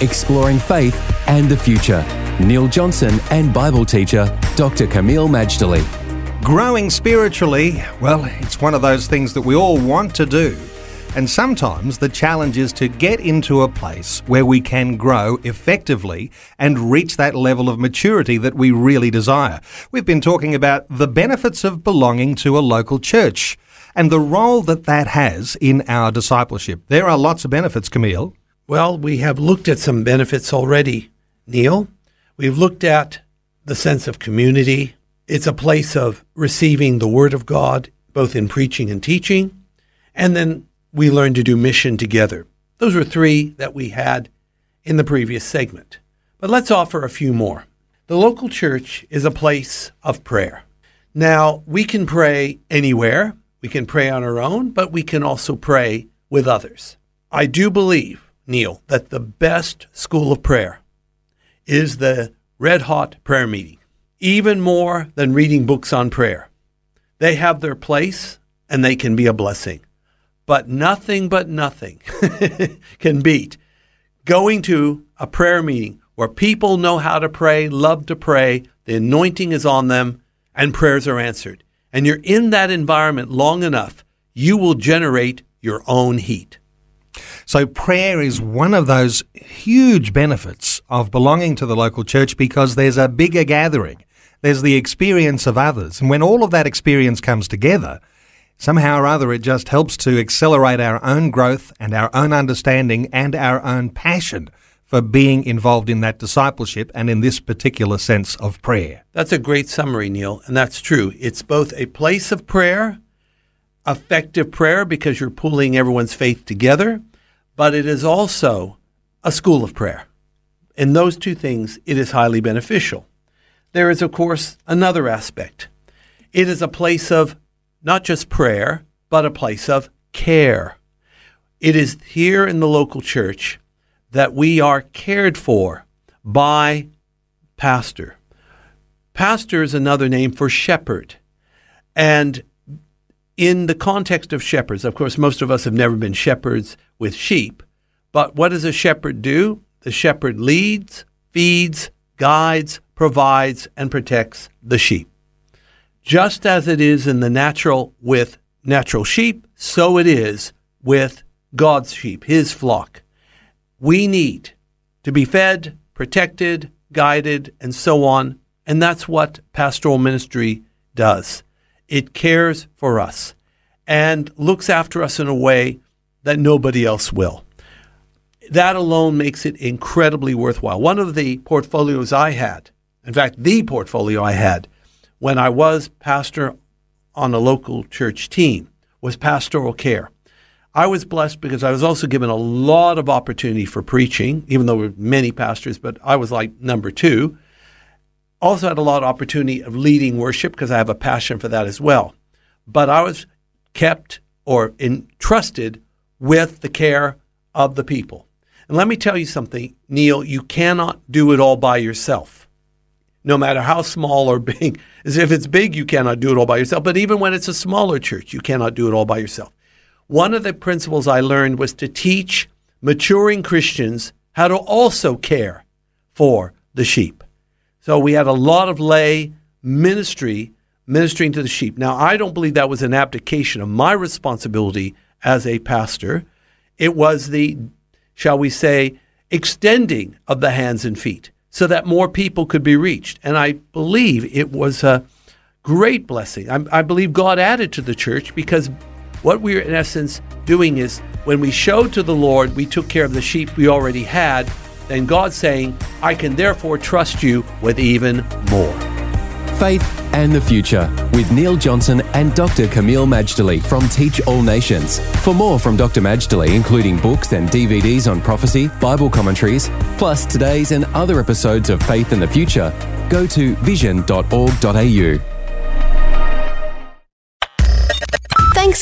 Exploring faith and the future. Neil Johnson and Bible teacher Dr. Kameel Majdali. Growing spiritually, well, it's one of those things that we all want to do. And sometimes the challenge is to get into a place where we can grow effectively and reach that level of maturity that we really desire. We've been talking about the benefits of belonging to a local church and the role that that has in our discipleship. There are lots of benefits, Kameel. Well, we have looked at some benefits already, Neil. We've looked at the sense of community. It's a place of receiving the Word of God, both in preaching and teaching. And then we learn to do mission together. Those were three that we had in the previous segment. But let's offer a few more. The local church is a place of prayer. Now, we can pray anywhere. We can pray on our own, but we can also pray with others. I do believe, Neil, that the best school of prayer is the red hot prayer meeting, even more than reading books on prayer. They have their place and they can be a blessing. But nothing but nothing can beat going to a prayer meeting where people know how to pray, love to pray, the anointing is on them, and prayers are answered. And you're in that environment long enough, you will generate your own heat. So, prayer is one of those huge benefits of belonging to the local church because there's a bigger gathering. There's the experience of others. And when all of that experience comes together, somehow or other it just helps to accelerate our own growth and our own understanding and our own passion for being involved in that discipleship and in this particular sense of prayer. That's a great summary, Neil, and that's true. It's both a place of prayer, effective prayer because you're pulling everyone's faith together, but it is also a school of prayer. In those two things, it is highly beneficial. There is, of course, another aspect. It is a place of not just prayer, but a place of care. It is here in the local church that we are cared for by pastor. Pastor is another name for shepherd. And in the context of shepherds, of course, most of us have never been shepherds with sheep, but what does a shepherd do? The shepherd leads, feeds, guides, provides, and protects the sheep. Just as it is in the natural with natural sheep, so it is with God's sheep, his flock. We need to be fed, protected, guided, and so on. And that's what pastoral ministry does. It cares for us and looks after us in a way that nobody else will. That alone makes it incredibly worthwhile. One of the portfolios I had, in fact, the portfolio I had when I was pastor on a local church team, was pastoral care. I was blessed because I was also given a lot of opportunity for preaching, even though there were many pastors, but I was like number two. Also had a lot of opportunity of leading worship because I have a passion for that as well. But I was kept or entrusted with the care of the people. And let me tell you something, Neil, you cannot do it all by yourself. No matter how small or big, as if it's big, you cannot do it all by yourself. But even when it's a smaller church, you cannot do it all by yourself. One of the principles I learned was to teach maturing Christians how to also care for the sheep. So we had a lot of lay ministry ministering to the sheep. Now, I don't believe that was an abdication of my responsibility as a pastor. It was the, shall we say, extending of the hands and feet so that more people could be reached. And I believe it was a great blessing. I, I believe God added to the church because what we're in essence doing is when we showed to the Lord we took care of the sheep we already had, then God's saying, I can therefore trust you with even more. Faith and the Future with Neil Johnson and Dr. Kameel Majdali from Teach All Nations. For more from Dr. Majdali, including books and DVDs on prophecy, Bible commentaries, plus today's and other episodes of Faith and the Future, go to vision.org.au.